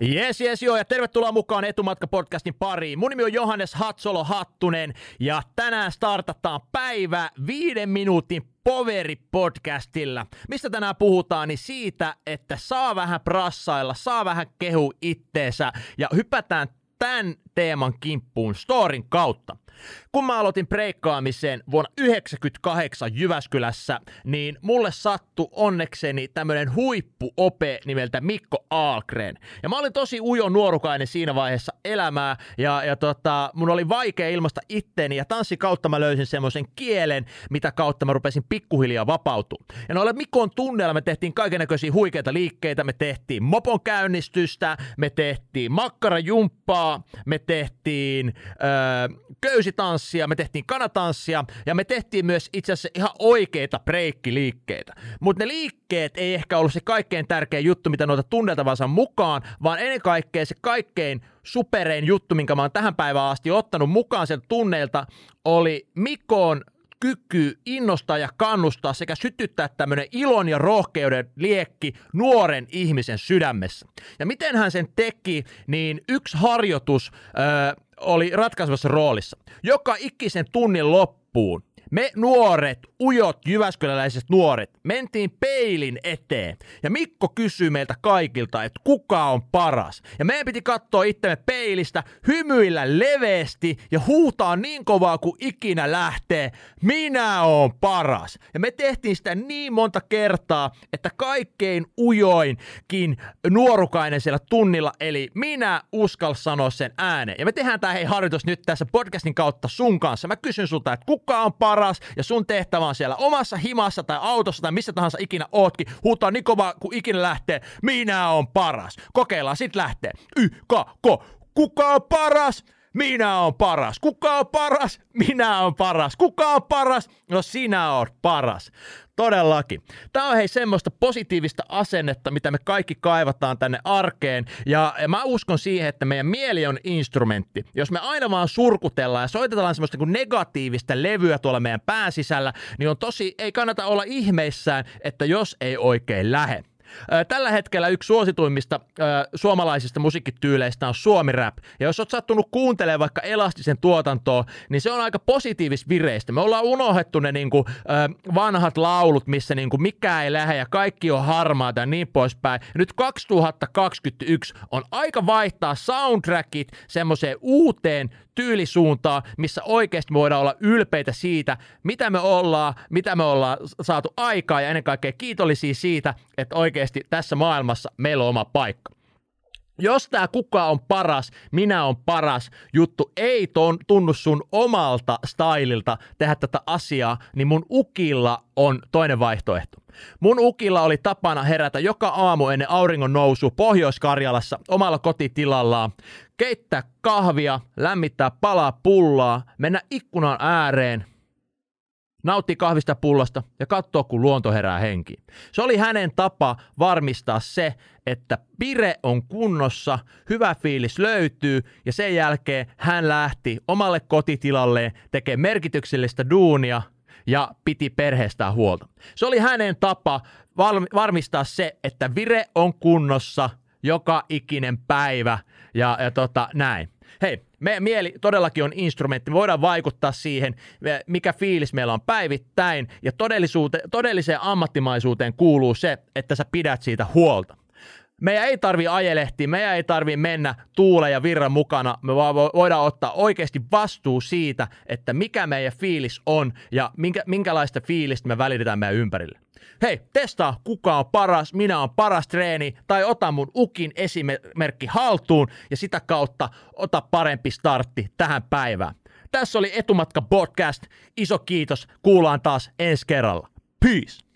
Jes, jes, joo, ja tervetuloa mukaan Etumatka-podcastin pariin. Mun nimi on Johannes Hatsolo Hattunen, ja tänään startataan päivä viiden minuutin Poveri-podcastilla. Mistä tänään puhutaan, niin siitä, että saa vähän prassailla, saa vähän kehu itteensä, ja hypätään tämän teeman kimppuun storin kautta. Kun mä aloitin breikkaamisen vuonna 1998 Jyväskylässä, niin mulle sattui onnekseni tämmönen huippuope nimeltä Mikko Aalgren. Ja mä olin tosi ujo nuorukainen siinä vaiheessa elämää, ja, ja tota, mun oli vaikea ilmasta itteeni, ja tanssi kautta mä löysin semmoisen kielen, mitä kautta mä rupesin pikkuhiljaa vapautumaan. Ja noilla Mikon tunneilla me tehtiin kaikenlaisia huikeita liikkeitä, me tehtiin mopon käynnistystä, me tehtiin makkarajumppaa, me tehtiin öö, köysitanssia, me tehtiin kanatanssia ja me tehtiin myös itse asiassa ihan oikeita breikkiliikkeitä. Mutta ne liikkeet ei ehkä ollut se kaikkein tärkein juttu, mitä noita tunneltavansa mukaan, vaan ennen kaikkea se kaikkein superein juttu, minkä mä oon tähän päivään asti ottanut mukaan sen tunneilta, oli Mikon kyky innostaa ja kannustaa sekä sytyttää tämmöinen ilon ja rohkeuden liekki nuoren ihmisen sydämessä. Ja miten hän sen teki, niin yksi harjoitus öö, oli ratkaisevassa roolissa. Joka ikisen tunnin loppuun me nuoret, ujot jyväskyläläiset nuoret, mentiin peilin eteen. Ja Mikko kysyi meiltä kaikilta, että kuka on paras. Ja meidän piti katsoa itsemme peilistä, hymyillä leveästi ja huutaa niin kovaa kuin ikinä lähtee. Minä oon paras. Ja me tehtiin sitä niin monta kertaa, että kaikkein ujoinkin nuorukainen siellä tunnilla, eli minä uskal sanoa sen ääneen. Ja me tehdään tämä hei harjoitus nyt tässä podcastin kautta sun kanssa. Mä kysyn sulta, että kuka on paras paras ja sun tehtävä on siellä omassa himassa tai autossa tai missä tahansa ikinä ootkin, huutaa niin kova kuin ikinä lähtee, minä on paras. Kokeillaan, sit lähtee. Y, ka, ko, kuka on paras? Minä on paras. Kuka on paras? Minä on paras. Kuka on paras? No sinä oot paras. Todellakin. Tämä on hei semmoista positiivista asennetta, mitä me kaikki kaivataan tänne arkeen. Ja, mä uskon siihen, että meidän mieli on instrumentti. Jos me aina vaan surkutellaan ja soitetaan semmoista niin negatiivista levyä tuolla meidän pääsisällä, niin on tosi, ei kannata olla ihmeissään, että jos ei oikein lähe. Tällä hetkellä yksi suosituimmista suomalaisista musiikkityyleistä on suomi rap. Ja jos oot sattunut kuuntelemaan vaikka elastisen tuotantoa, niin se on aika positiivis vireistä. Me ollaan unohdettu ne niinku, äh, vanhat laulut, missä niinku mikä ei lähde ja kaikki on harmaata ja niin poispäin. Ja nyt 2021 on aika vaihtaa soundtrackit semmoiseen uuteen tyylisuuntaa, missä oikeasti me voidaan olla ylpeitä siitä, mitä me ollaan, mitä me ollaan saatu aikaa ja ennen kaikkea kiitollisia siitä, että oikeasti tässä maailmassa meillä on oma paikka. Jos tämä kuka on paras, minä on paras juttu ei ton, tunnu sun omalta stylilta tehdä tätä asiaa, niin mun ukilla on toinen vaihtoehto. Mun ukilla oli tapana herätä joka aamu ennen auringon nousu Pohjois-Karjalassa omalla kotitilallaan, keittää kahvia, lämmittää palaa pullaa, mennä ikkunan ääreen, nauttii kahvista pullasta ja katsoa, kun luonto herää henkiin. Se oli hänen tapa varmistaa se, että pire on kunnossa, hyvä fiilis löytyy ja sen jälkeen hän lähti omalle kotitilalleen tekemään merkityksellistä duunia ja piti perheestään huolta. Se oli hänen tapa varmistaa se, että vire on kunnossa joka ikinen päivä ja, ja tota, näin. Hei, meidän mieli todellakin on instrumentti. Me voidaan vaikuttaa siihen, mikä fiilis meillä on päivittäin. Ja todelliseen ammattimaisuuteen kuuluu se, että sä pidät siitä huolta. Meidän ei tarvi ajelehtiä, meidän ei tarvi mennä tuulen ja virran mukana. Me vaan voidaan ottaa oikeasti vastuu siitä, että mikä meidän fiilis on ja minkä, minkälaista fiilistä me välitetään meidän ympärille. Hei, testaa kuka on paras, minä on paras treeni, tai ota mun ukin esimerkki haltuun ja sitä kautta ota parempi startti tähän päivään. Tässä oli Etumatka podcast. Iso kiitos. Kuullaan taas ensi kerralla. Peace!